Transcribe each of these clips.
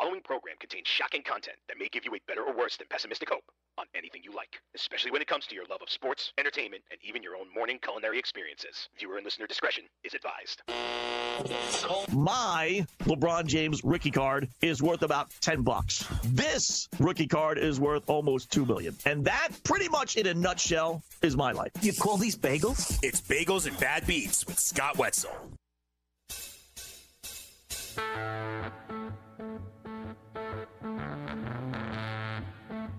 following program contains shocking content that may give you a better or worse than pessimistic hope on anything you like, especially when it comes to your love of sports, entertainment, and even your own morning culinary experiences. Viewer and listener discretion is advised. My LeBron James rookie card is worth about 10 bucks. This rookie card is worth almost 2 million. And that pretty much in a nutshell is my life. You call these bagels? It's Bagels and Bad Beats with Scott Wetzel.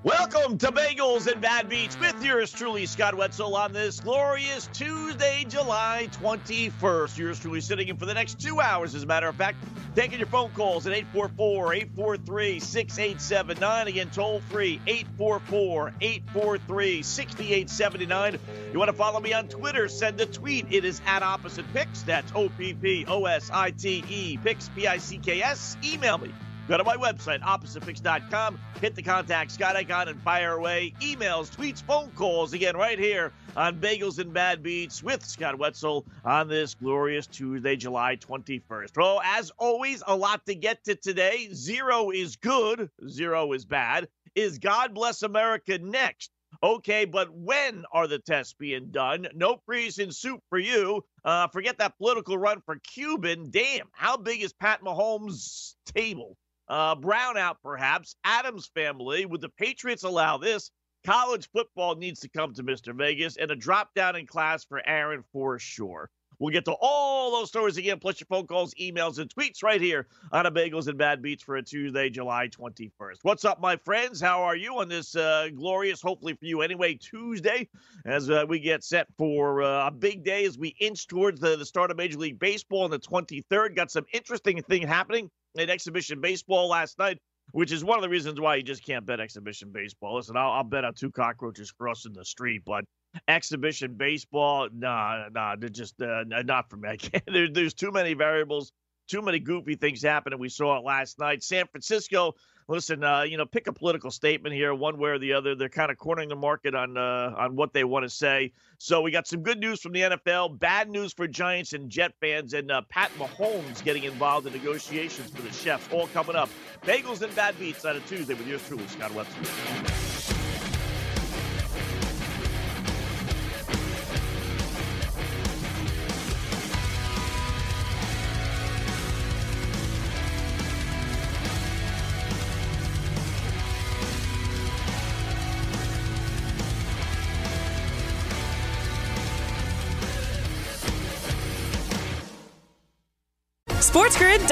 Welcome to Bagels and Bad Beats with yours truly, Scott Wetzel, on this glorious Tuesday, July 21st. Yours truly sitting in for the next two hours, as a matter of fact, taking your phone calls at 844 843 6879. Again, toll free 844 843 6879. You want to follow me on Twitter? Send a tweet. It is at Opposite Picks. That's O P P O S I T E Picks, P I C K S. Email me. Go to my website, oppositepicks.com, hit the contact Scott icon, and fire away emails, tweets, phone calls. Again, right here on Bagels and Bad Beats with Scott Wetzel on this glorious Tuesday, July 21st. Well, as always, a lot to get to today. Zero is good, zero is bad. Is God Bless America next? Okay, but when are the tests being done? No freeze in soup for you. Uh, forget that political run for Cuban. Damn, how big is Pat Mahomes' table? Uh, brownout, perhaps. Adams family. Would the Patriots allow this? College football needs to come to Mr. Vegas and a drop down in class for Aaron for sure. We'll get to all those stories again, plus your phone calls, emails, and tweets right here on a Bagels and Bad Beats for a Tuesday, July 21st. What's up, my friends? How are you on this uh, glorious, hopefully for you anyway, Tuesday, as uh, we get set for uh, a big day as we inch towards the, the start of Major League Baseball on the 23rd. Got some interesting thing happening in exhibition baseball last night, which is one of the reasons why you just can't bet exhibition baseball. Listen, I'll, I'll bet on two cockroaches crossing the street, but exhibition baseball, nah, nah, they're just uh, not for me. I can't. There, there's too many variables, too many goofy things happening. We saw it last night. San Francisco. Listen, uh, you know, pick a political statement here, one way or the other. They're kind of cornering the market on uh, on what they want to say. So we got some good news from the NFL, bad news for Giants and Jet fans, and uh, Pat Mahomes getting involved in negotiations for the Chiefs. All coming up. Bagels and bad beats on a Tuesday with yours truly, Scott Wetzel.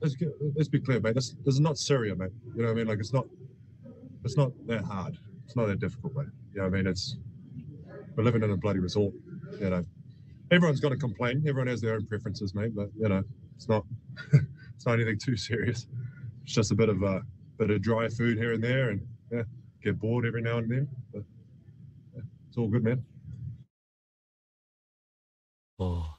let's let's be clear, mate. This, this is not Syria, mate. You know what I mean? Like it's not it's not that hard. It's not that difficult, mate. You know what I mean? It's we're living in a bloody resort. You know, everyone's got to complain. Everyone has their own preferences, mate. But you know, it's not it's not anything too serious. It's just a bit of a bit of dry food here and there, and yeah, get bored every now and then. But yeah, it's all good, man. Oh.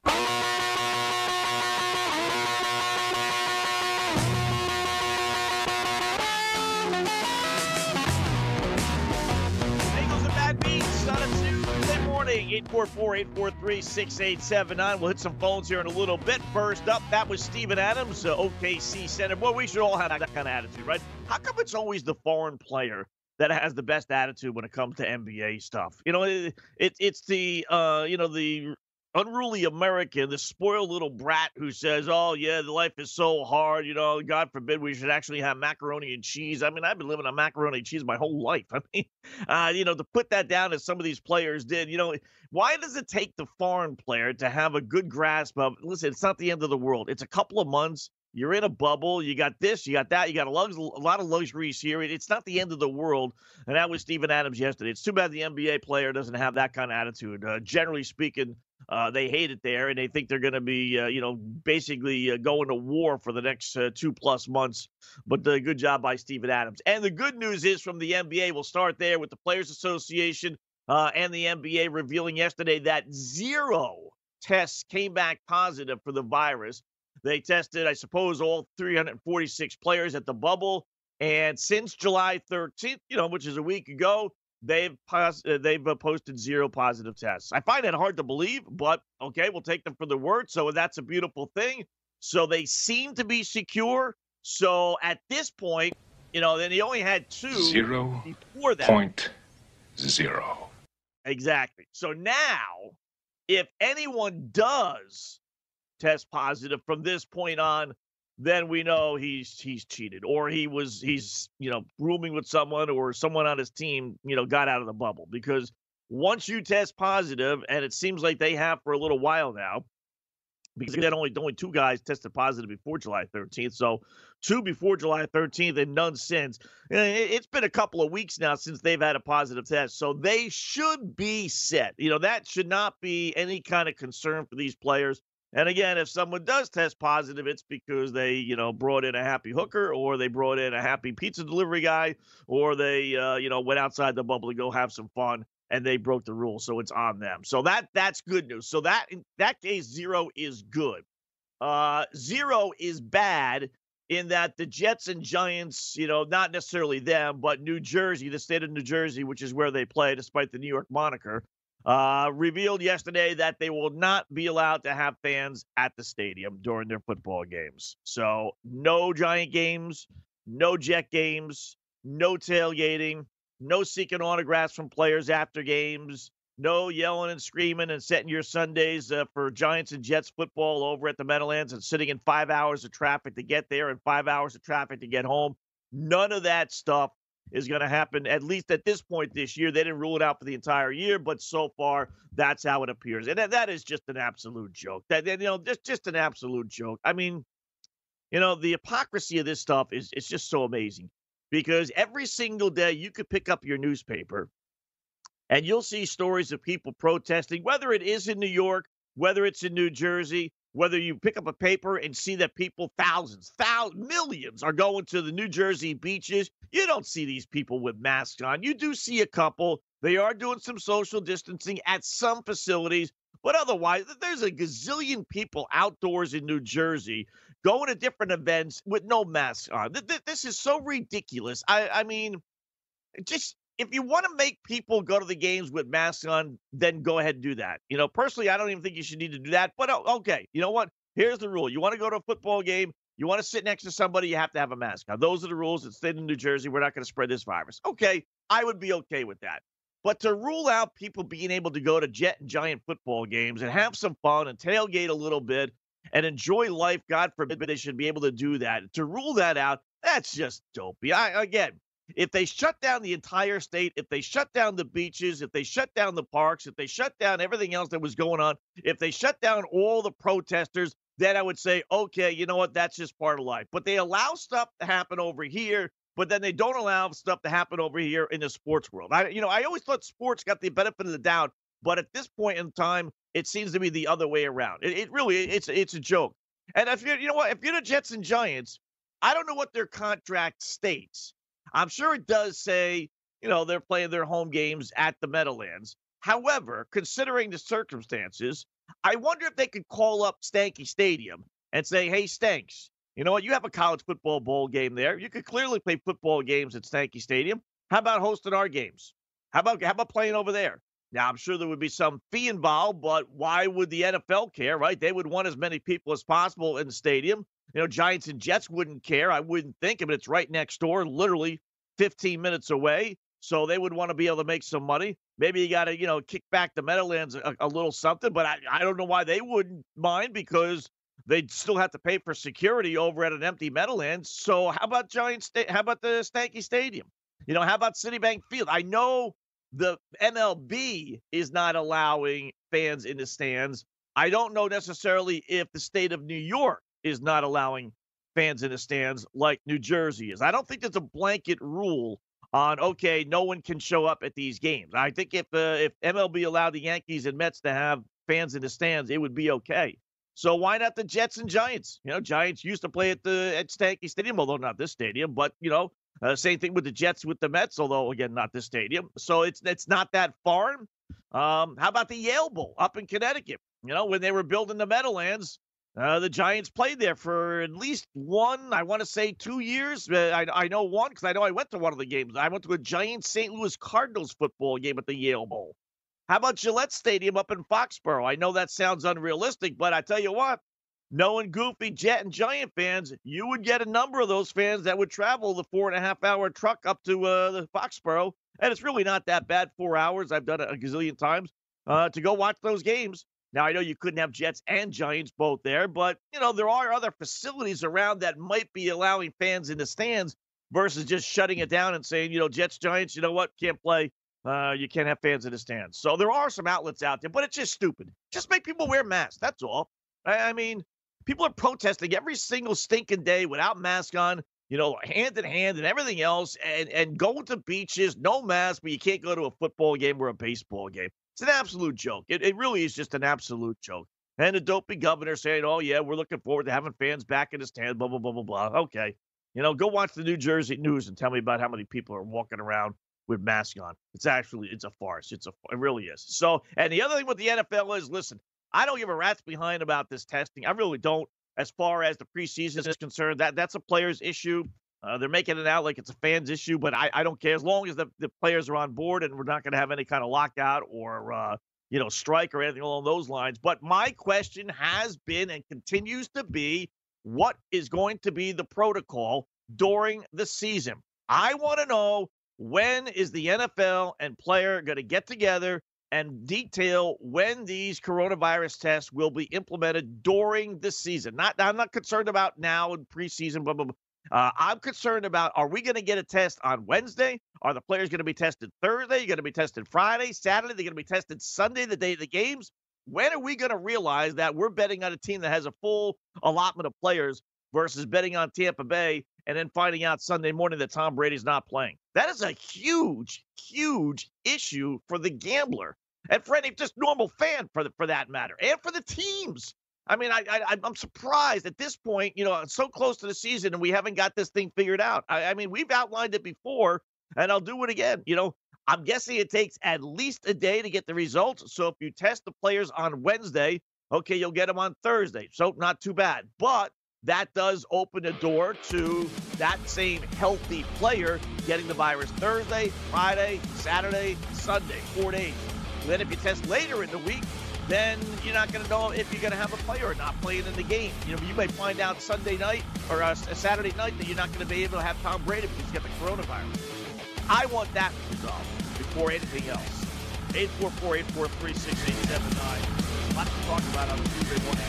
844 843 6879. We'll hit some phones here in a little bit. First up, that was Steven Adams, uh, OKC center. Boy, we should all have that kind of attitude, right? How come it's always the foreign player that has the best attitude when it comes to NBA stuff. You know, it, it, it's the uh, you know the unruly American, the spoiled little brat who says, "Oh yeah, the life is so hard. You know, God forbid we should actually have macaroni and cheese." I mean, I've been living on macaroni and cheese my whole life. I mean, uh, you know, to put that down as some of these players did, you know, why does it take the foreign player to have a good grasp of? Listen, it's not the end of the world. It's a couple of months. You're in a bubble. You got this, you got that, you got a, lux- a lot of luxuries here. It's not the end of the world. And that was Steven Adams yesterday. It's too bad the NBA player doesn't have that kind of attitude. Uh, generally speaking, uh, they hate it there, and they think they're going to be, uh, you know, basically uh, going to war for the next uh, two plus months. But uh, good job by Steven Adams. And the good news is from the NBA, we'll start there with the Players Association uh, and the NBA revealing yesterday that zero tests came back positive for the virus. They tested, I suppose, all 346 players at the bubble. And since July 13th, you know, which is a week ago, they've pos- uh, they've uh, posted zero positive tests. I find that hard to believe, but okay, we'll take them for the word. So that's a beautiful thing. So they seem to be secure. So at this point, you know, then he only had two Zero before that. point zero. Exactly. So now, if anyone does test positive from this point on, then we know he's he's cheated or he was he's you know rooming with someone or someone on his team you know got out of the bubble. Because once you test positive and it seems like they have for a little while now because then only only two guys tested positive before July 13th so two before July 13th and none since. Eh, it's been a couple of weeks now since they've had a positive test so they should be set. You know that should not be any kind of concern for these players and again, if someone does test positive, it's because they, you know, brought in a happy hooker or they brought in a happy pizza delivery guy or they, uh, you know, went outside the bubble to go have some fun and they broke the rules. So it's on them. So that that's good news. So that in that case, zero is good. Uh, zero is bad in that the Jets and Giants, you know, not necessarily them, but New Jersey, the state of New Jersey, which is where they play, despite the New York moniker, uh, revealed yesterday that they will not be allowed to have fans at the stadium during their football games. So, no Giant games, no Jet games, no tailgating, no seeking autographs from players after games, no yelling and screaming and setting your Sundays uh, for Giants and Jets football over at the Meadowlands and sitting in five hours of traffic to get there and five hours of traffic to get home. None of that stuff is going to happen at least at this point this year. They didn't rule it out for the entire year, but so far that's how it appears, and that, that is just an absolute joke. That you know, just just an absolute joke. I mean, you know, the hypocrisy of this stuff is it's just so amazing because every single day you could pick up your newspaper and you'll see stories of people protesting, whether it is in New York, whether it's in New Jersey, whether you pick up a paper and see that people, thousands, thousands, millions are going to the New Jersey beaches, you don't see these people with masks on. You do see a couple. They are doing some social distancing at some facilities, but otherwise, there's a gazillion people outdoors in New Jersey going to different events with no masks on. This is so ridiculous. I, I mean, just if you want to make people go to the games with masks on, then go ahead and do that. You know, personally, I don't even think you should need to do that. But oh, okay, you know what? Here's the rule: you want to go to a football game, you want to sit next to somebody, you have to have a mask. Now, those are the rules. It's state of New Jersey. We're not going to spread this virus. Okay, I would be okay with that. But to rule out people being able to go to Jet and Giant football games and have some fun and tailgate a little bit and enjoy life, God forbid they should be able to do that. To rule that out, that's just dopey. I again, if they shut down the entire state, if they shut down the beaches, if they shut down the parks, if they shut down everything else that was going on, if they shut down all the protesters, then I would say, okay, you know what? That's just part of life. But they allow stuff to happen over here, but then they don't allow stuff to happen over here in the sports world. I, you know, I always thought sports got the benefit of the doubt, but at this point in time, it seems to be the other way around. It, it really, it's it's a joke. And if you're, you know what, if you're the Jets and Giants, I don't know what their contract states. I'm sure it does say, you know, they're playing their home games at the Meadowlands. However, considering the circumstances, I wonder if they could call up Stanky Stadium and say, hey, Stanks, you know what? You have a college football bowl game there. You could clearly play football games at Stanky Stadium. How about hosting our games? How about how about playing over there? Now, I'm sure there would be some fee involved, but why would the NFL care, right? They would want as many people as possible in the stadium. You know, Giants and Jets wouldn't care. I wouldn't think. I mean, it's right next door, literally 15 minutes away. So they would want to be able to make some money. Maybe you got to, you know, kick back the Meadowlands a, a little something, but I, I don't know why they wouldn't mind because they'd still have to pay for security over at an empty Meadowlands. So how about Giant State? How about the Stanky Stadium? You know, how about Citibank Field? I know the MLB is not allowing fans in the stands. I don't know necessarily if the state of New York is not allowing fans in the stands like New Jersey is. I don't think there's a blanket rule on okay, no one can show up at these games. I think if uh, if MLB allowed the Yankees and Mets to have fans in the stands, it would be okay. So why not the Jets and Giants? You know, Giants used to play at the at Stanky Stadium, although not this stadium. But you know, uh, same thing with the Jets with the Mets, although again not this stadium. So it's it's not that foreign. Um, how about the Yale Bowl up in Connecticut? You know, when they were building the Meadowlands, uh, the Giants played there for at least one, I want to say two years. Uh, I, I know one because I know I went to one of the games. I went to a Giants St. Louis Cardinals football game at the Yale Bowl. How about Gillette Stadium up in Foxborough? I know that sounds unrealistic, but I tell you what, knowing Goofy, Jet, and Giant fans, you would get a number of those fans that would travel the four and a half hour truck up to uh, the Foxborough. And it's really not that bad, four hours. I've done it a gazillion times uh, to go watch those games. Now, I know you couldn't have Jets and Giants both there, but, you know, there are other facilities around that might be allowing fans in the stands versus just shutting it down and saying, you know, Jets, Giants, you know what, can't play. Uh, you can't have fans in the stands. So there are some outlets out there, but it's just stupid. Just make people wear masks. That's all. I, I mean, people are protesting every single stinking day without mask on, you know, hand in hand and everything else, and, and going to beaches, no mask, but you can't go to a football game or a baseball game. It's an absolute joke. It, it really is just an absolute joke. And the dopey governor saying, oh, yeah, we're looking forward to having fans back in the stand, blah, blah, blah, blah, blah. Okay. You know, go watch the New Jersey news and tell me about how many people are walking around with masks on. It's actually, it's a farce. It's a, it really is. So, and the other thing with the NFL is, listen, I don't give a rat's behind about this testing. I really don't. As far as the preseason is concerned, that that's a player's issue. Uh, they're making it out like it's a fans issue, but I, I don't care as long as the, the players are on board and we're not going to have any kind of lockout or uh, you know strike or anything along those lines. But my question has been and continues to be, what is going to be the protocol during the season? I want to know when is the NFL and player going to get together and detail when these coronavirus tests will be implemented during the season. Not, I'm not concerned about now in preseason, blah, blah, blah. Uh, I'm concerned about are we going to get a test on Wednesday? Are the players going to be tested Thursday? You're going to be tested Friday, Saturday? They're going to be tested Sunday, the day of the games. When are we going to realize that we're betting on a team that has a full allotment of players versus betting on Tampa Bay and then finding out Sunday morning that Tom Brady's not playing? That is a huge, huge issue for the gambler and for any just normal fan for the, for that matter, and for the teams. I mean, I, I I'm surprised at this point. You know, so close to the season, and we haven't got this thing figured out. I, I mean, we've outlined it before, and I'll do it again. You know, I'm guessing it takes at least a day to get the results. So if you test the players on Wednesday, okay, you'll get them on Thursday. So not too bad. But that does open the door to that same healthy player getting the virus Thursday, Friday, Saturday, Sunday, four days. Then if you test later in the week, then you're not going to know if you're going to have a player or not playing in the game. You know, you might find out Sunday night or uh, a, a Saturday night that you're not going to be able to have Tom Brady because you got the coronavirus. I want that resolved before anything else. 844-843-6879. Lots to talk about on Tuesday morning.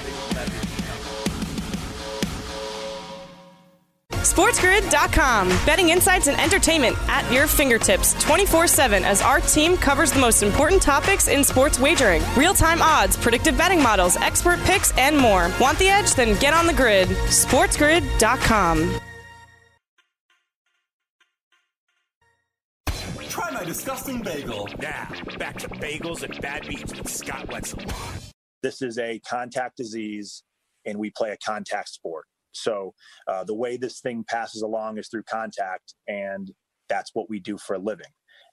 SportsGrid.com. Betting insights and entertainment at your fingertips 24 7 as our team covers the most important topics in sports wagering real time odds, predictive betting models, expert picks, and more. Want the edge? Then get on the grid. SportsGrid.com. Try my disgusting bagel. Now, back to bagels and bad beats with Scott Wetzel. This is a contact disease, and we play a contact sport. So uh, the way this thing passes along is through contact, and that's what we do for a living.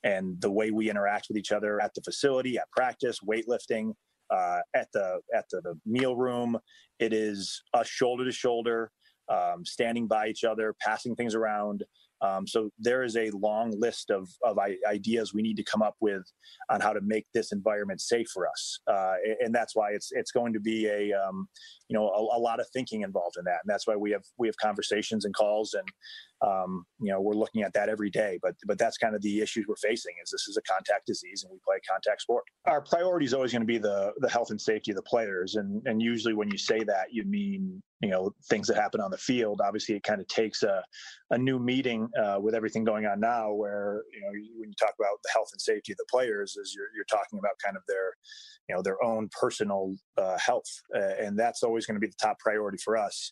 And the way we interact with each other at the facility, at practice, weightlifting, uh, at the at the, the, meal room, it is us shoulder to shoulder, um, standing by each other, passing things around. Um, so there is a long list of, of ideas we need to come up with on how to make this environment safe for us, uh, and that's why it's it's going to be a um, you know a, a, lot of thinking involved in that. And that's why we have we have conversations and calls and um, you know we're looking at that every day but but that's kind of the issues we're facing is this is a contact disease and we play contact sport. Our priority is always going to be the the health and safety of the players and and usually when you say that you mean you know things that happen on the field. Obviously it kind of takes a, a new meeting uh, with everything going on now where you know when you talk about the health and safety of the players is you're, you're talking about kind of their you know their own personal uh, health uh, and that's always going to be the top priority for us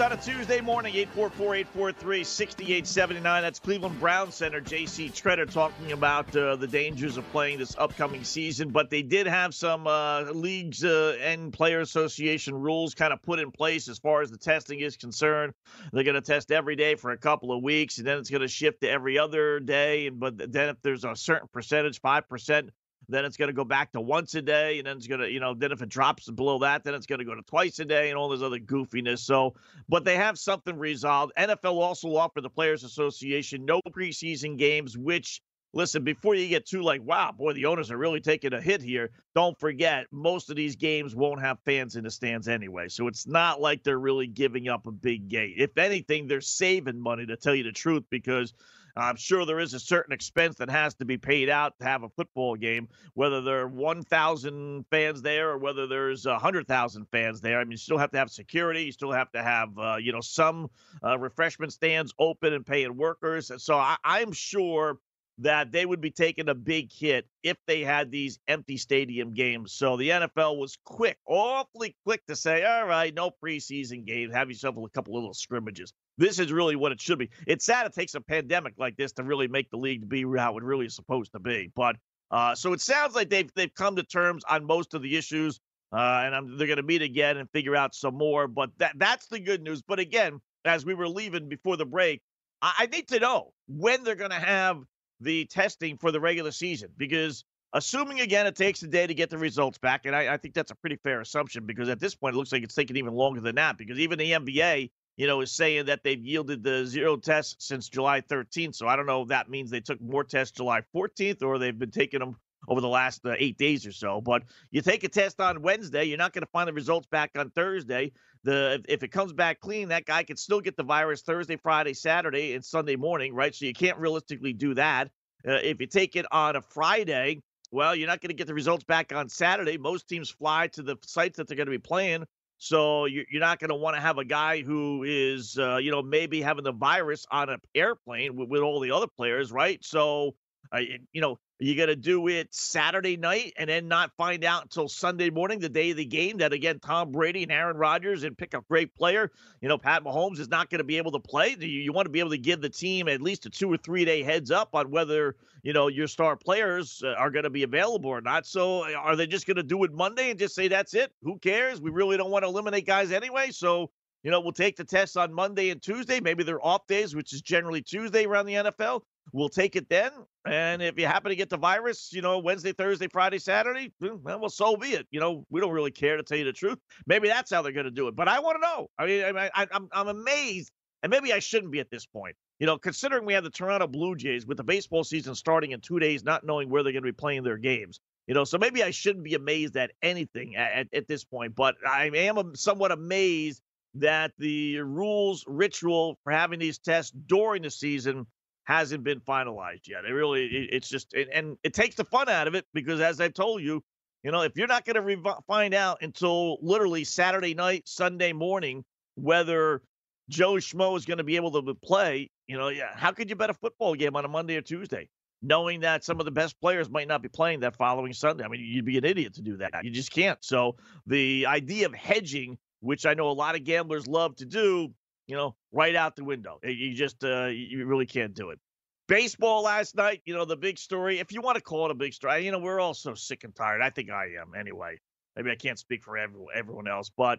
on a Tuesday morning, 844-843-6879. That's Cleveland Brown Center. J.C. Tretter talking about uh, the dangers of playing this upcoming season. But they did have some uh, leagues uh, and player association rules kind of put in place as far as the testing is concerned. They're going to test every day for a couple of weeks, and then it's going to shift to every other day. And but then if there's a certain percentage, five percent then it's going to go back to once a day, and then it's going to, you know, then if it drops below that, then it's going to go to twice a day, and all this other goofiness. So, but they have something resolved. NFL also offered the Players Association no preseason games, which listen, before you get too like, wow, boy, the owners are really taking a hit here. Don't forget, most of these games won't have fans in the stands anyway. So it's not like they're really giving up a big gate. If anything, they're saving money to tell you the truth because I'm sure there is a certain expense that has to be paid out to have a football game, whether there are 1,000 fans there or whether there's 100,000 fans there. I mean, you still have to have security. You still have to have, uh, you know, some uh, refreshment stands open and paying workers. So I, I'm sure that they would be taking a big hit if they had these empty stadium games. So the NFL was quick, awfully quick to say, all right, no preseason games. Have yourself a couple little scrimmages. This is really what it should be. It's sad it takes a pandemic like this to really make the league be how it really is supposed to be. But uh, so it sounds like they've they've come to terms on most of the issues, uh, and I'm, they're going to meet again and figure out some more. But that that's the good news. But again, as we were leaving before the break, I, I need to know when they're going to have the testing for the regular season because assuming again it takes a day to get the results back, and I, I, think that's a pretty fair assumption because at this point it looks like it's taking even longer than that because even the NBA you know, is saying that they've yielded the zero tests since July 13th. So I don't know if that means they took more tests July 14th or they've been taking them over the last uh, eight days or so. But you take a test on Wednesday, you're not going to find the results back on Thursday. The if, it comes back clean, that guy could still get the virus Thursday, Friday, Saturday, and Sunday morning, right? So you can't realistically do that. Uh, if you take it on a Friday, well, you're not going to get the results back on Saturday. Most teams fly to the sites that they're going to be playing so you're not going to want to have a guy who is, uh, you know, maybe having the virus on an airplane with, with all the other players, right? So, uh, you know, you got to do it Saturday night and then not find out until Sunday morning, the day of the game, that again, Tom Brady and Aaron Rodgers and pick a great player. You know, Pat Mahomes is not going to be able to play. You, you want to be able to give the team at least a two or three day heads up on whether, you know, your star players uh, are going to be available or not. So uh, are they just going to do it Monday and just say, that's it? Who cares? We really don't want to eliminate guys anyway. So, you know, we'll take the tests on Monday and Tuesday. Maybe they're off days, which is generally Tuesday around the NFL. We'll take it then. And if you happen to get the virus, you know, Wednesday, Thursday, Friday, Saturday, mm, well, well so be it. You know, we don't really care to tell you the truth. Maybe that's how they're going to do it. But I want to know. I mean, I, I, I'm, I'm amazed. And maybe I shouldn't be at this point. You know, considering we have the Toronto Blue Jays with the baseball season starting in two days, not knowing where they're going to be playing their games. You know, so maybe I shouldn't be amazed at anything at, at this point. But I am somewhat amazed that the rules ritual for having these tests during the season hasn't been finalized yet. It really, it, it's just, and it takes the fun out of it because, as I've told you, you know, if you're not going to find out until literally Saturday night, Sunday morning, whether Joe Schmo is going to be able to play, you know, yeah, how could you bet a football game on a Monday or Tuesday, knowing that some of the best players might not be playing that following Sunday? I mean, you'd be an idiot to do that. You just can't. So the idea of hedging, which I know a lot of gamblers love to do, you know, right out the window. You just, uh, you really can't do it. Baseball last night, you know, the big story. If you want to call it a big story, you know, we're all so sick and tired. I think I am anyway. Maybe I can't speak for everyone, else, but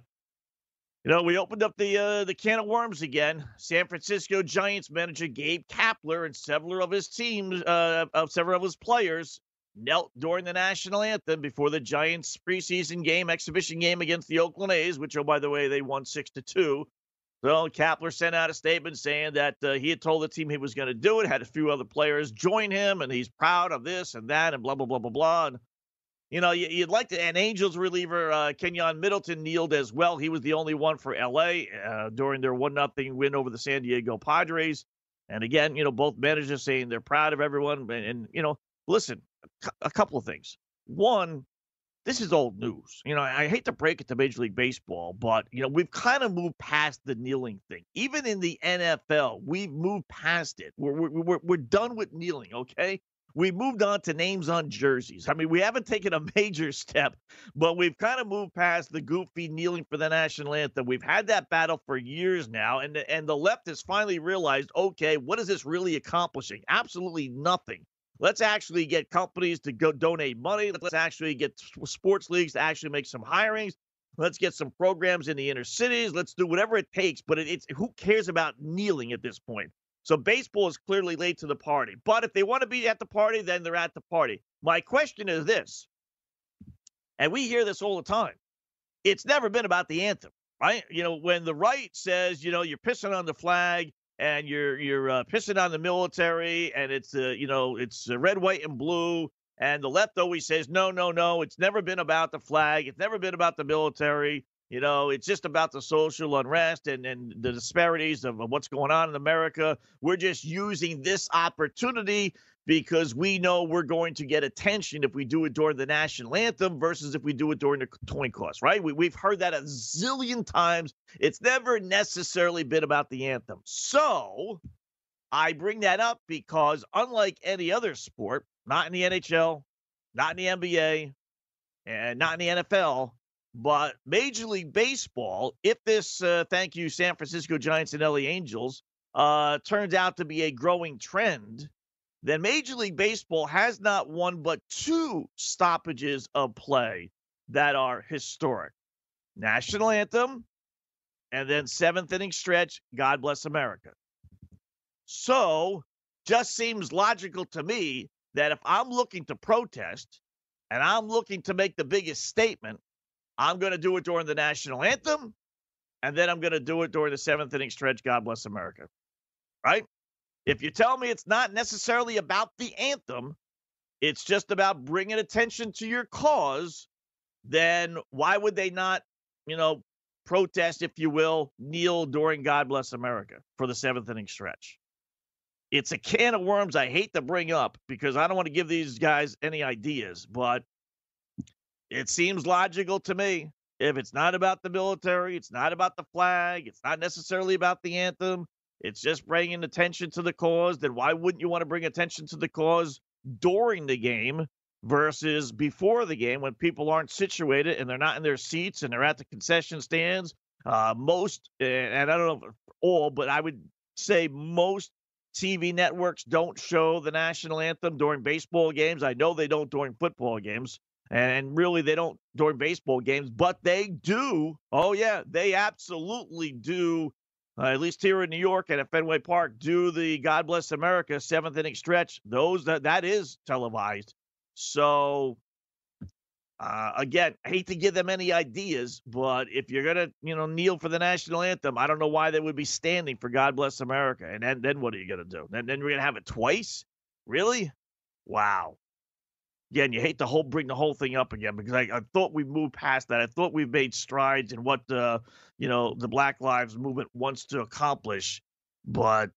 you know, we opened up the uh, the can of worms again. San Francisco Giants manager Gabe Kapler and several of his teams, uh, of several of his players, knelt during the national anthem before the Giants preseason game, exhibition game against the Oakland A's, which, oh by the way, they won six to two. So Kapler sent out a statement saying that uh, he had told the team he was going to do it, had a few other players join him, and he's proud of this and that, and blah blah blah blah blah. And you know, you'd like to. And Angels reliever uh, Keynan Middleton kneeled as well. He was the only one for LA uh, during their one nothing win over the San Diego Padres. And again, you know, both managers saying they're proud of everyone. And, and you know, listen, a couple of things. One, this is old news. You know, I hate to break it to Major League Baseball, but you know, we've kind of moved past the kneeling thing. Even in the NFL, we've moved past it. We're we're we're, we're done with kneeling. Okay, we moved on to names on jerseys. I mean, we haven't taken a major step, but we've kind of moved past the goofy kneeling for the national anthem. We've had that battle for years now, and the, and the left has finally realized, okay, what is this really accomplishing? Absolutely nothing. Let's actually get companies to go donate money. Let's actually get sports leagues to actually make some hirings. Let's get some programs in the inner cities. Let's do whatever it takes. But it, it's who cares about kneeling at this point? So baseball is clearly late to the party. But if they want to be at the party, then they're at the party. My question is this, and we hear this all the time. It's never been about the anthem, right? You know, when the right says, you know, you're pissing on the flag, and you're you're uh, pissing on the military, and it's uh, you know it's uh, red, white, and blue. And the left always says, no, no, no, it's never been about the flag. It's never been about the military. You know, it's just about the social unrest and, and the disparities of, of what's going on in America. We're just using this opportunity because we know we're going to get attention if we do it during the national anthem versus if we do it during the coin toss, right? We, we've heard that a zillion times. It's never necessarily been about the anthem. So I bring that up because, unlike any other sport, not in the NHL, not in the NBA, and not in the NFL, but Major League Baseball, if this, uh, thank you, San Francisco Giants and LA Angels, uh, turns out to be a growing trend, then Major League Baseball has not one but two stoppages of play that are historic national anthem and then seventh inning stretch, God bless America. So, just seems logical to me that if I'm looking to protest and I'm looking to make the biggest statement, I'm going to do it during the national anthem, and then I'm going to do it during the seventh inning stretch, God bless America. Right? If you tell me it's not necessarily about the anthem, it's just about bringing attention to your cause, then why would they not, you know, protest, if you will, kneel during God Bless America for the seventh inning stretch? It's a can of worms I hate to bring up because I don't want to give these guys any ideas, but it seems logical to me. If it's not about the military, it's not about the flag, it's not necessarily about the anthem, it's just bringing attention to the cause, then why wouldn't you want to bring attention to the cause during the game versus before the game when people aren't situated and they're not in their seats and they're at the concession stands? Uh, most, and I don't know all, but I would say most TV networks don't show the national anthem during baseball games. I know they don't during football games. And really, they don't during baseball games, but they do. Oh, yeah, they absolutely do uh, at least here in New York and at Fenway Park, do the God Bless America seventh inning stretch. Those that that is televised. So uh, again, I hate to give them any ideas, but if you're gonna, you know, kneel for the national anthem, I don't know why they would be standing for God Bless America. And then, then what are you gonna do? Then, then we're gonna have it twice? Really? Wow again, you hate to whole bring the whole thing up again because I, I thought we moved past that. I thought we've made strides in what uh, you know the Black Lives Movement wants to accomplish, but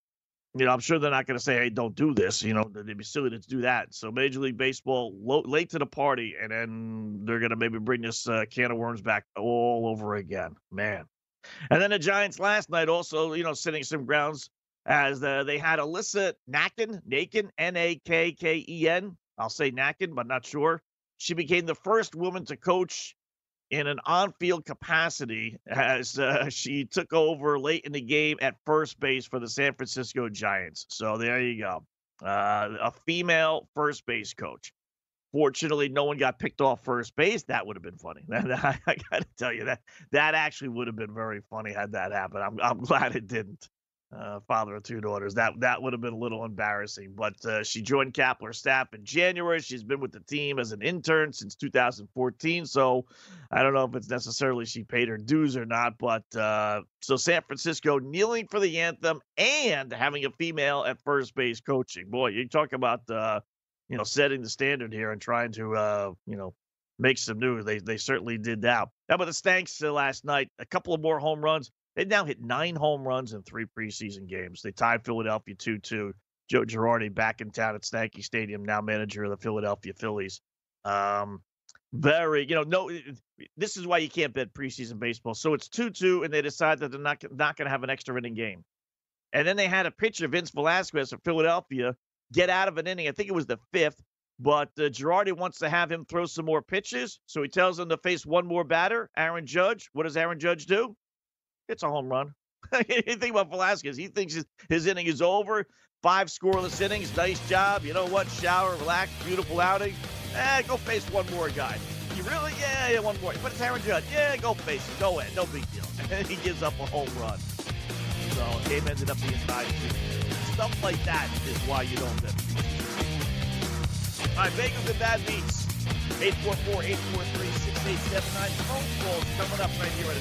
you know I'm sure they're not going to say, "Hey, don't do this." You know, they'd be silly to do that. So Major League Baseball lo- late to the party, and then they're going to maybe bring this uh, can of worms back all over again, man. And then the Giants last night also, you know, sitting some grounds as uh, they had Alyssa Nakken, Naken, N A K K E N, I'll say Nacken, but not sure. She became the first woman to coach in an on-field capacity as uh, she took over late in the game at first base for the San Francisco Giants. So there you go, uh, a female first base coach. Fortunately, no one got picked off first base. That would have been funny. I got to tell you that that actually would have been very funny had that happened. I'm I'm glad it didn't. Uh, father of two daughters. That that would have been a little embarrassing. But uh, she joined Kapler staff in January. She's been with the team as an intern since 2014. So I don't know if it's necessarily she paid her dues or not. But uh, so San Francisco kneeling for the anthem and having a female at first base coaching. Boy, you talk about uh, you know setting the standard here and trying to uh, you know make some news. They they certainly did that. How about the Stanks uh, last night? A couple of more home runs. They now hit nine home runs in three preseason games. They tied Philadelphia 2 2. Joe Girardi back in town at Stanky Stadium, now manager of the Philadelphia Phillies. Um, very, you know, no, this is why you can't bet preseason baseball. So it's 2 2, and they decide that they're not, not going to have an extra inning game. And then they had a pitcher, Vince Velasquez of Philadelphia, get out of an inning. I think it was the fifth, but uh, Girardi wants to have him throw some more pitches. So he tells him to face one more batter, Aaron Judge. What does Aaron Judge do? It's a home run. you think about Velasquez. He thinks his, his inning is over. Five scoreless innings. Nice job. You know what? Shower, relax, beautiful outing. Eh, go face one more guy. You really? Yeah, yeah, one more. But it's Aaron Judge. Yeah, go face it. Go in. No big deal. And he gives up a home run. So game ended up being 9 Stuff like that is why you don't bet. All right, Bagels and Bad Beats. 844-843-6879. Phone calls coming up right here at a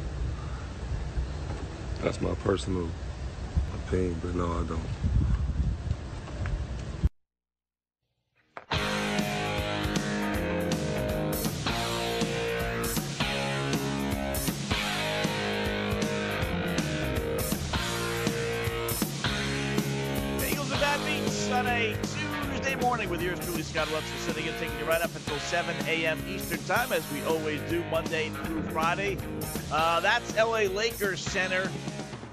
That's my personal opinion, but no, I don't. With yours truly, Scott Wetzel, sitting and taking you right up until 7 a.m. Eastern Time, as we always do Monday through Friday. Uh, that's LA Lakers center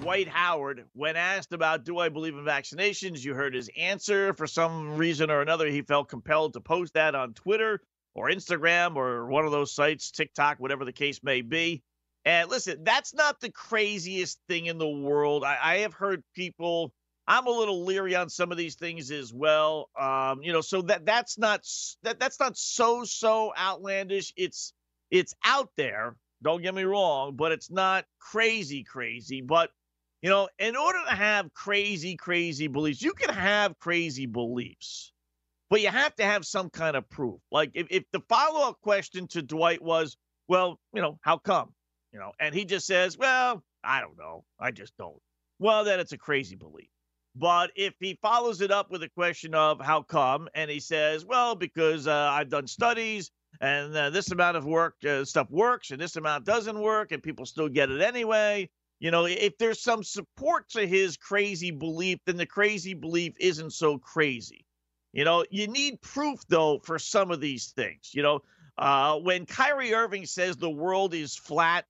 Dwight Howard. When asked about do I believe in vaccinations, you heard his answer. For some reason or another, he felt compelled to post that on Twitter or Instagram or one of those sites, TikTok, whatever the case may be. And listen, that's not the craziest thing in the world. I, I have heard people. I'm a little leery on some of these things as well. Um, you know, so that that's not that that's not so so outlandish. It's it's out there. Don't get me wrong, but it's not crazy crazy. But you know, in order to have crazy crazy beliefs, you can have crazy beliefs, but you have to have some kind of proof. Like if if the follow up question to Dwight was, well, you know, how come? You know, and he just says, well, I don't know. I just don't. Well, then it's a crazy belief. But if he follows it up with a question of how come, and he says, well, because uh, I've done studies and uh, this amount of work uh, stuff works and this amount doesn't work and people still get it anyway. You know, if there's some support to his crazy belief, then the crazy belief isn't so crazy. You know, you need proof though for some of these things. You know, uh, when Kyrie Irving says the world is flat,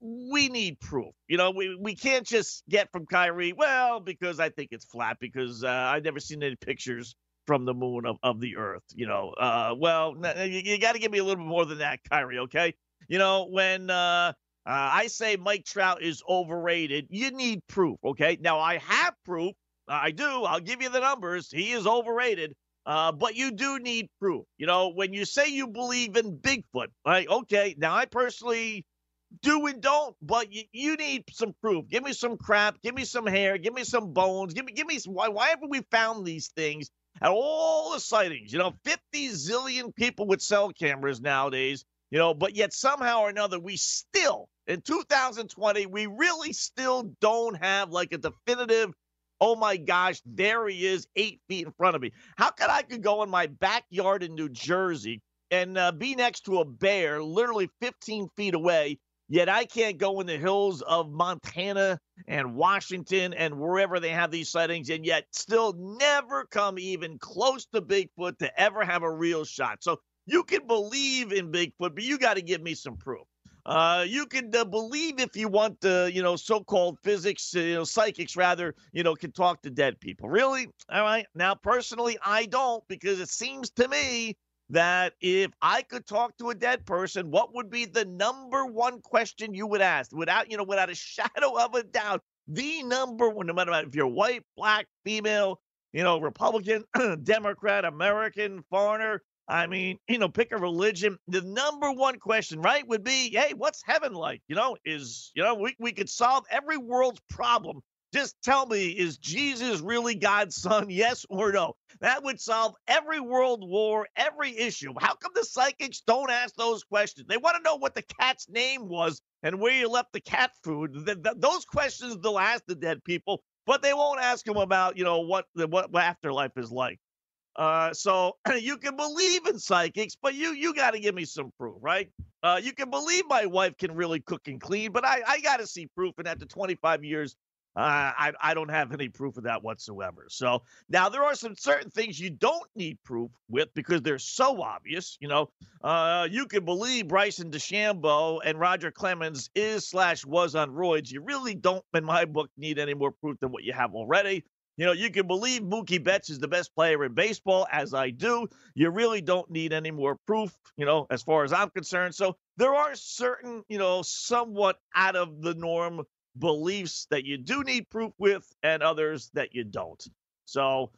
we need proof. You know, we, we can't just get from Kyrie, well, because I think it's flat, because uh, I've never seen any pictures from the moon of, of the earth. You know, uh, well, you, you got to give me a little bit more than that, Kyrie, okay? You know, when uh, uh, I say Mike Trout is overrated, you need proof, okay? Now, I have proof. I do. I'll give you the numbers. He is overrated. Uh, but you do need proof. You know, when you say you believe in Bigfoot, right? Okay. Now, I personally do and don't, but you, you need some proof. Give me some crap. Give me some hair. Give me some bones. Give me, give me. Some, why, why haven't we found these things at all the sightings? You know, 50 zillion people with cell cameras nowadays, you know, but yet somehow or another, we still, in 2020, we really still don't have like a definitive Oh my gosh, there he is, eight feet in front of me. How could I could go in my backyard in New Jersey and uh, be next to a bear, literally 15 feet away, yet I can't go in the hills of Montana and Washington and wherever they have these sightings, and yet still never come even close to Bigfoot to ever have a real shot. So You can believe in Bigfoot, but you got to give me some proof. Uh, you can uh, believe if you want the, you know, so-called physics, uh, you know, psychics rather, you know, can talk to dead people. Really? All right. Now, personally, I don't because it seems to me that if I could talk to a dead person, what would be the number one question you would ask without, you know, without a shadow of a doubt? The number one, no matter if you're white, black, female, you know, Republican, Democrat, American, foreigner. I mean, you know, pick a religion. The number one question, right, would be, hey, what's heaven like? You know, is, you know, we, we could solve every world's problem just tell me, is Jesus really God's son? Yes or no? That would solve every world war, every issue. How come the psychics don't ask those questions? They want to know what the cat's name was and where you left the cat food. Those questions they'll ask the dead people, but they won't ask them about, you know, what the what afterlife is like. Uh, so you can believe in psychics, but you you got to give me some proof, right? Uh, you can believe my wife can really cook and clean, but I I got to see proof. And after 25 years, uh, I, I don't have any proof of that whatsoever. So now there are some certain things you don't need proof with because they're so obvious. You know, uh, you can believe Bryson DeChambeau and Roger Clemens is slash was on roids. You really don't, in my book, need any more proof than what you have already. You know, you can believe Mookie Betts is the best player in baseball, as I do. You really don't need any more proof, you know, as far as I'm concerned. So there are certain, you know, somewhat out of the norm beliefs that you do need proof with and others that you don't. So,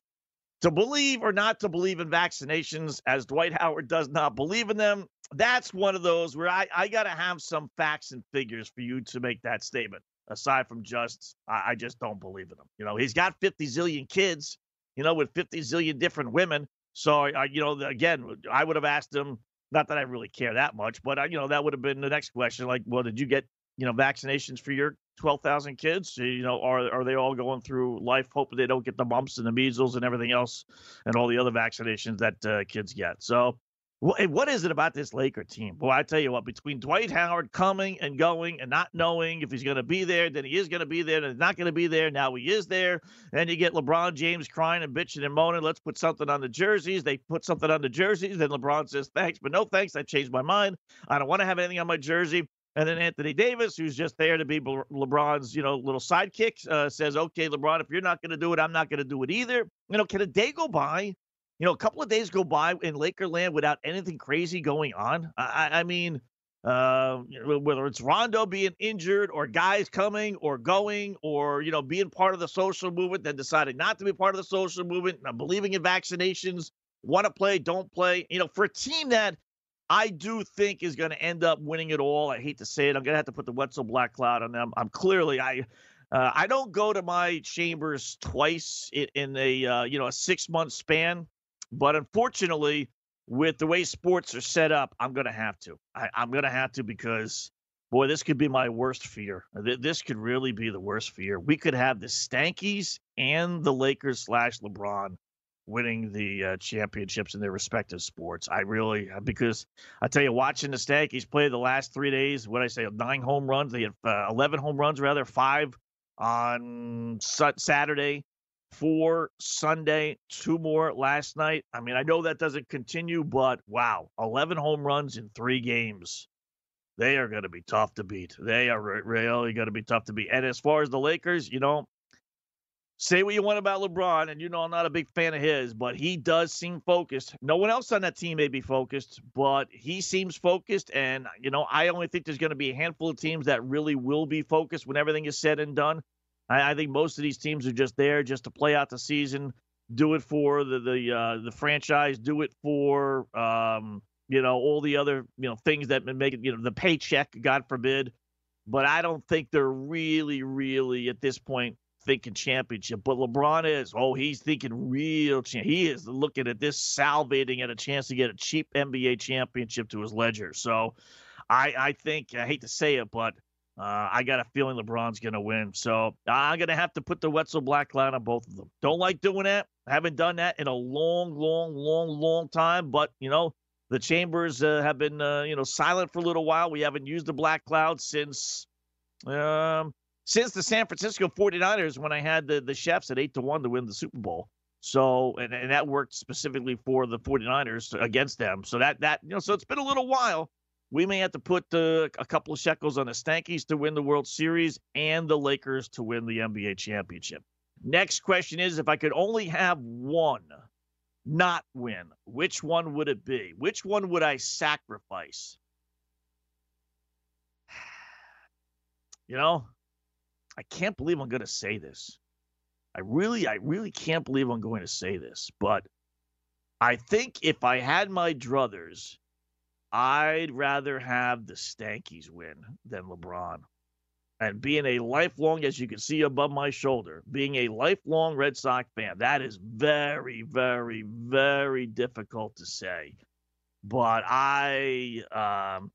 to believe or not to believe in vaccinations, as Dwight Howard does not believe in them, that's one of those where I, I got to have some facts and figures for you to make that statement. Aside from just, I, I just don't believe in him. You know, he's got 50 zillion kids, you know, with 50 zillion different women. So, I, you know, again, I would have asked him, not that I really care that much, but, I, you know, that would have been the next question. Like, well, did you get, you know, vaccinations for your 12,000 kids? You know, are are they all going through life hoping they don't get the mumps and the measles and everything else and all the other vaccinations that uh, kids get? So, what is it about this Laker team? Well, I tell you what, between Dwight Howard coming and going and not knowing if he's going to be there, then he is going to be there, then he's not going to be there. Now he is there. And you get LeBron James crying and bitching and moaning, let's put something on the jerseys. They put something on the jerseys. Then LeBron says, thanks, but no thanks. I changed my mind. I don't want to have anything on my jersey. And then Anthony Davis, who's just there to be LeBron's, you know, little sidekick, uh, says, "Okay, LeBron, if you're not going to do it, I'm not going to do it either." You know, can a day go by? You know, a couple of days go by in Lakerland without anything crazy going on. I, I mean, uh, whether it's Rondo being injured or guys coming or going or you know being part of the social movement, then deciding not to be part of the social movement, believing in vaccinations, want to play, don't play. You know, for a team that I do think is going to end up winning it all. I hate to say it. I'm going to have to put the Wetzel Black Cloud on them. I'm clearly I uh, I don't go to my chambers twice in, in a uh, you know a six month span, but unfortunately, with the way sports are set up, I'm going to have to. I, I'm going to have to because boy, this could be my worst fear. This could really be the worst fear. We could have the Stankies and the Lakers slash LeBron winning the uh, championships in their respective sports. I really uh, because I tell you, watching the Stankies play the last three days, what I say, nine home runs. They had uh, eleven home runs, rather five on Saturday, four Sunday, two more last night. I mean, I know that doesn't continue, but wow, eleven home runs in three games. They are going to be tough to beat. They are really going to be tough to beat. And as far as the Lakers, you know, Say what you want about LeBron, and you know I'm not a big fan of his, but he does seem focused. No one else on that team may be focused, but he seems focused. And, you know, I only think there's going to be a handful of teams that really will be focused when everything is said and done. I, I think most of these teams are just there just to play out the season, do it for the the uh, the franchise, do it for um, you know all the other you know things that make it you know the paycheck, God forbid. But I don't think they're really, really at this point thinking championship, but LeBron is. Oh, he's thinking real champ. He is looking at this salvating at a chance to get a cheap NBA championship to his ledger. So, I I think I hate to say it, but uh, I got a feeling LeBron's going to win. So I'm going to have to put the Wetzel Black line on both of them. Don't like doing that. haven't done that in a long, long, long, long time. But you know, the Chambers uh, have been uh, you know silent for a little while. We haven't used the Black Cloud since um, since the San Francisco 49ers when I had the, the Chiefs at 8 to 1 to win the Super Bowl. So, and, and that worked specifically for the 49ers against them. So that, that, you know, so it's been a little while. We may have to put a couple of shekels on the Stankies to win the World Series and the Lakers to win the NBA championship. Next question is if I could only have one not win, which one would it be? Which one would I sacrifice? You know, I can't believe I'm going to say this. I really, I really can't believe I'm going to say this, but I think if I had my druthers, I'd rather have the Stankies win than LeBron. And being a lifelong, as you can see above my shoulder, being a lifelong Red Sox fan, that is very, very, very difficult to say. But I, um,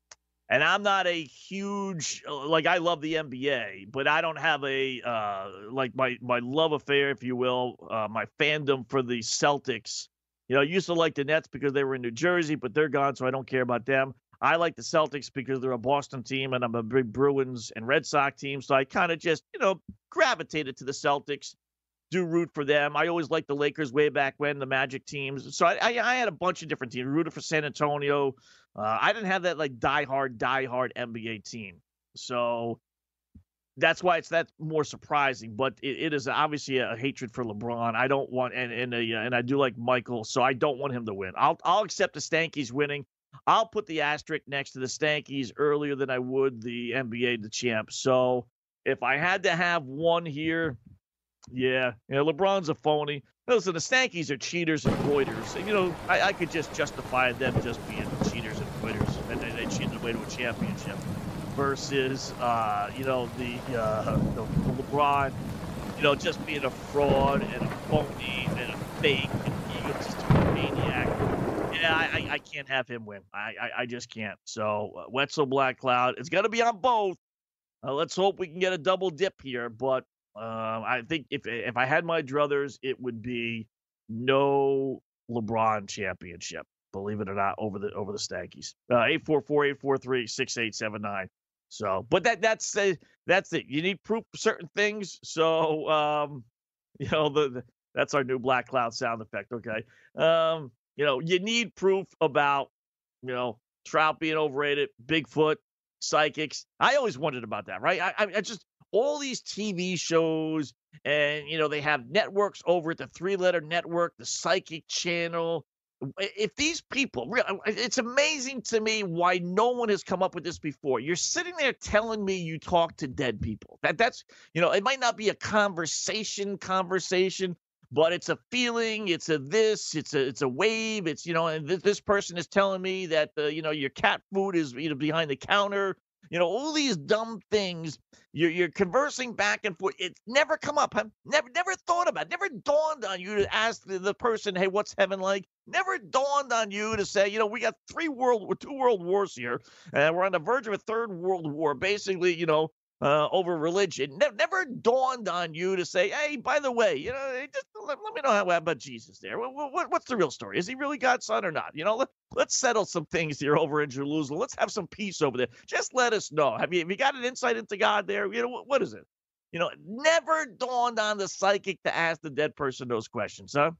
and I'm not a huge like I love the NBA, but I don't have a uh, like my my love affair, if you will, uh, my fandom for the Celtics. You know, I used to like the Nets because they were in New Jersey, but they're gone, so I don't care about them. I like the Celtics because they're a Boston team, and I'm a big Bruins and Red Sox team, so I kind of just you know gravitated to the Celtics. Do root for them. I always liked the Lakers way back when the Magic teams. So I, I, I had a bunch of different teams. Rooted for San Antonio, uh, I didn't have that like die hard, die hard NBA team. So that's why it's that more surprising. But it, it is obviously a hatred for LeBron. I don't want and and uh, a, and I do like Michael, so I don't want him to win. I'll I'll accept the Stankies winning. I'll put the asterisk next to the Stankies earlier than I would the NBA the champ. So if I had to have one here, yeah, you know, LeBron's a phony. Listen, the Stankies are cheaters and voiders. You know, I, I could just justify them just being cheaters and voiders, and they, they cheated away to a championship. Versus, uh, you know, the, uh, the LeBron, you know, just being a fraud and a phony and a fake and egotistical maniac. Yeah, I, I can't have him win. I, I, I just can't. So, uh, Wetzel Black Cloud, it's to be on both. Uh, let's hope we can get a double dip here, but um, I think if if I had my druthers, it would be no LeBron championship. Believe it or not, over the over the Stankies. Uh, eight four four eight four three six eight seven nine. So, but that that's uh, that's it. You need proof certain things. So, um, you know, the, the that's our new Black Cloud sound effect. Okay. Um, you know, you need proof about you know Trout being overrated, Bigfoot, psychics. I always wondered about that, right? I, I just all these TV shows, and you know they have networks over at the three-letter network, the Psychic Channel. If these people, it's amazing to me why no one has come up with this before. You're sitting there telling me you talk to dead people. That that's you know it might not be a conversation conversation, but it's a feeling it's a this it's a it's a wave it's you know and this, this person is telling me that uh, you know your cat food is you know behind the counter you know, all these dumb things. You're, you're conversing back and forth. It's never come up. Never, never thought about. It. Never dawned on you to ask the, the person, "Hey, what's heaven like?" Never dawned on you to say, you know, we got three world, two world wars here, and we're on the verge of a third world war. Basically, you know, uh, over religion. Ne- never dawned on you to say, hey, by the way, you know, just let, let me know how about Jesus there. What, what, what's the real story? Is he really God's son or not? You know, let, let's settle some things here over in Jerusalem. Let's have some peace over there. Just let us know. Have you, have you got an insight into God there? You know, what, what is it? You know, never dawned on the psychic to ask the dead person those questions, huh?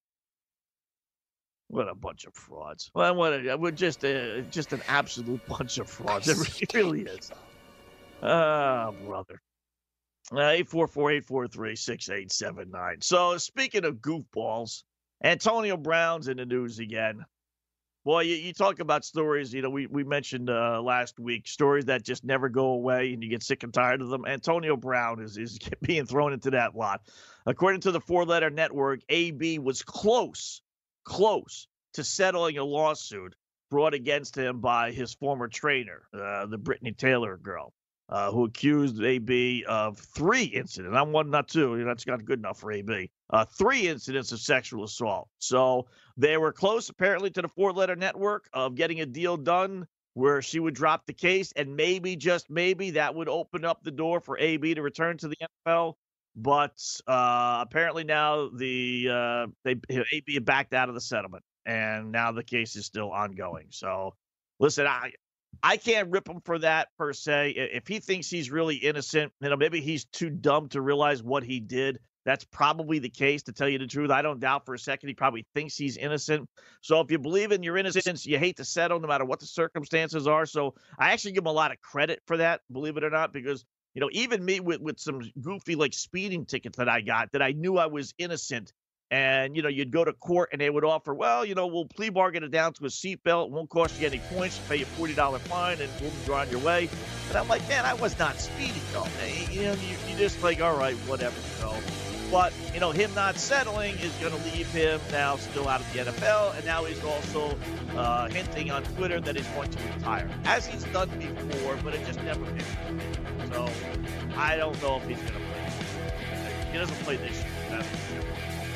What a bunch of frauds! Well, what a, we're just a, just an absolute bunch of frauds. It really is. Ah, brother. Uh, 844-843-6879. So speaking of goofballs, Antonio Brown's in the news again. Boy, you, you talk about stories, you know, we, we mentioned uh, last week, stories that just never go away and you get sick and tired of them. Antonio Brown is, is being thrown into that lot. According to the four letter network, AB was close, close to settling a lawsuit brought against him by his former trainer, uh, the Britney Taylor girl uh, who accused AB of three incidents, I'm one, not two. That's not good enough for AB. Uh, three incidents of sexual assault. So they were close, apparently, to the four letter network of getting a deal done where she would drop the case, and maybe, just maybe, that would open up the door for AB to return to the NFL. But uh, apparently now the uh, they AB backed out of the settlement, and now the case is still ongoing. So listen, I I can't rip him for that per se. If he thinks he's really innocent, you know, maybe he's too dumb to realize what he did. That's probably the case, to tell you the truth. I don't doubt for a second he probably thinks he's innocent. So if you believe in your innocence, you hate to settle no matter what the circumstances are. So I actually give him a lot of credit for that, believe it or not, because you know, even me with with some goofy like speeding tickets that I got that I knew I was innocent. And you know, you'd go to court and they would offer, well, you know, we'll plea bargain it down to a seatbelt, won't cost you any points, pay you forty dollar fine, and we'll be on your way. And I'm like, man, I was not speeding though. You know, you, you just like, all right, whatever. So, but you know, him not settling is going to leave him now still out of the NFL, and now he's also uh, hinting on Twitter that he's going to retire, as he's done before, but it just never happened. So I don't know if he's going to play. He doesn't play this year.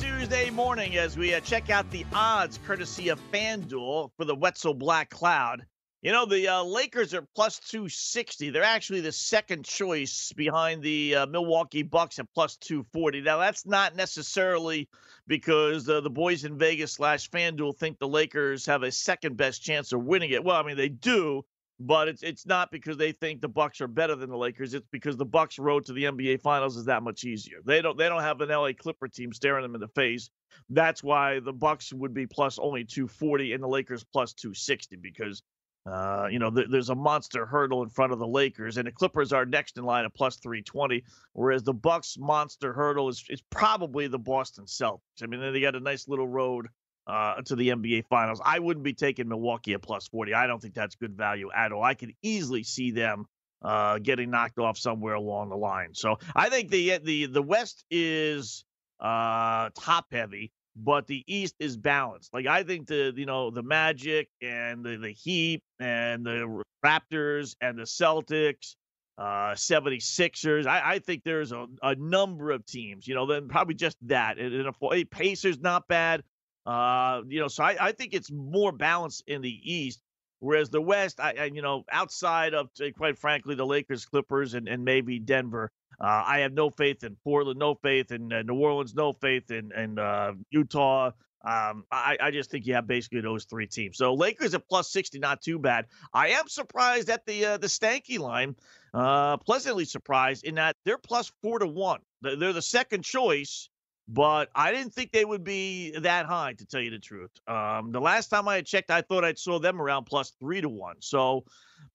Tuesday morning as we uh, check out the odds courtesy of FanDuel for the Wetzel Black Cloud. You know, the uh, Lakers are plus 260. They're actually the second choice behind the uh, Milwaukee Bucks at plus 240. Now, that's not necessarily because uh, the boys in Vegas slash FanDuel think the Lakers have a second best chance of winning it. Well, I mean, they do, but it's it's not because they think the Bucks are better than the Lakers. It's because the Bucks' road to the NBA Finals is that much easier. They don't they don't have an LA Clipper team staring them in the face. That's why the Bucks would be plus only 240 and the Lakers plus 260 because uh, you know, th- there's a monster hurdle in front of the Lakers, and the Clippers are next in line at plus 320, whereas the Bucks' monster hurdle is is probably the Boston Celtics. I mean, they got a nice little road uh, to the NBA Finals. I wouldn't be taking Milwaukee at plus 40. I don't think that's good value at all. I could easily see them uh, getting knocked off somewhere along the line. So I think the the the West is uh, top heavy but the East is balanced. Like I think the you know the Magic and the the Heat and the Raptors and the Celtics, uh 76ers. I, I think there's a, a number of teams, you know, then probably just that. And, and a, Pacers not bad. Uh, you know, so I, I think it's more balanced in the East. Whereas the West, I, I you know, outside of quite frankly the Lakers, Clippers, and, and maybe Denver, uh, I have no faith in Portland, no faith in uh, New Orleans, no faith in, in uh, Utah. Um, I, I, just think you have basically those three teams. So Lakers at plus sixty, not too bad. I am surprised at the uh, the Stanky line. Uh, pleasantly surprised in that they're plus four to one. They're the second choice, but I didn't think they would be that high, to tell you the truth. Um, the last time I checked, I thought I saw them around plus three to one. So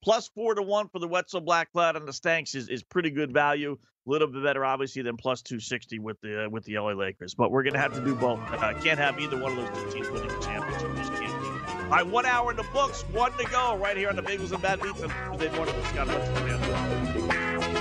plus four to one for the Wetzel Black Cloud and the Stanks is, is pretty good value. A little bit better, obviously, than plus two sixty with the uh, with the LA Lakers. But we're gonna have to do both. Uh, can't have either one of those two teams winning the championship. Just can't. All right, one hour in the books, one to go, right here on the Bagels and Bad Beats on Tuesday morning with Scott Wetzel.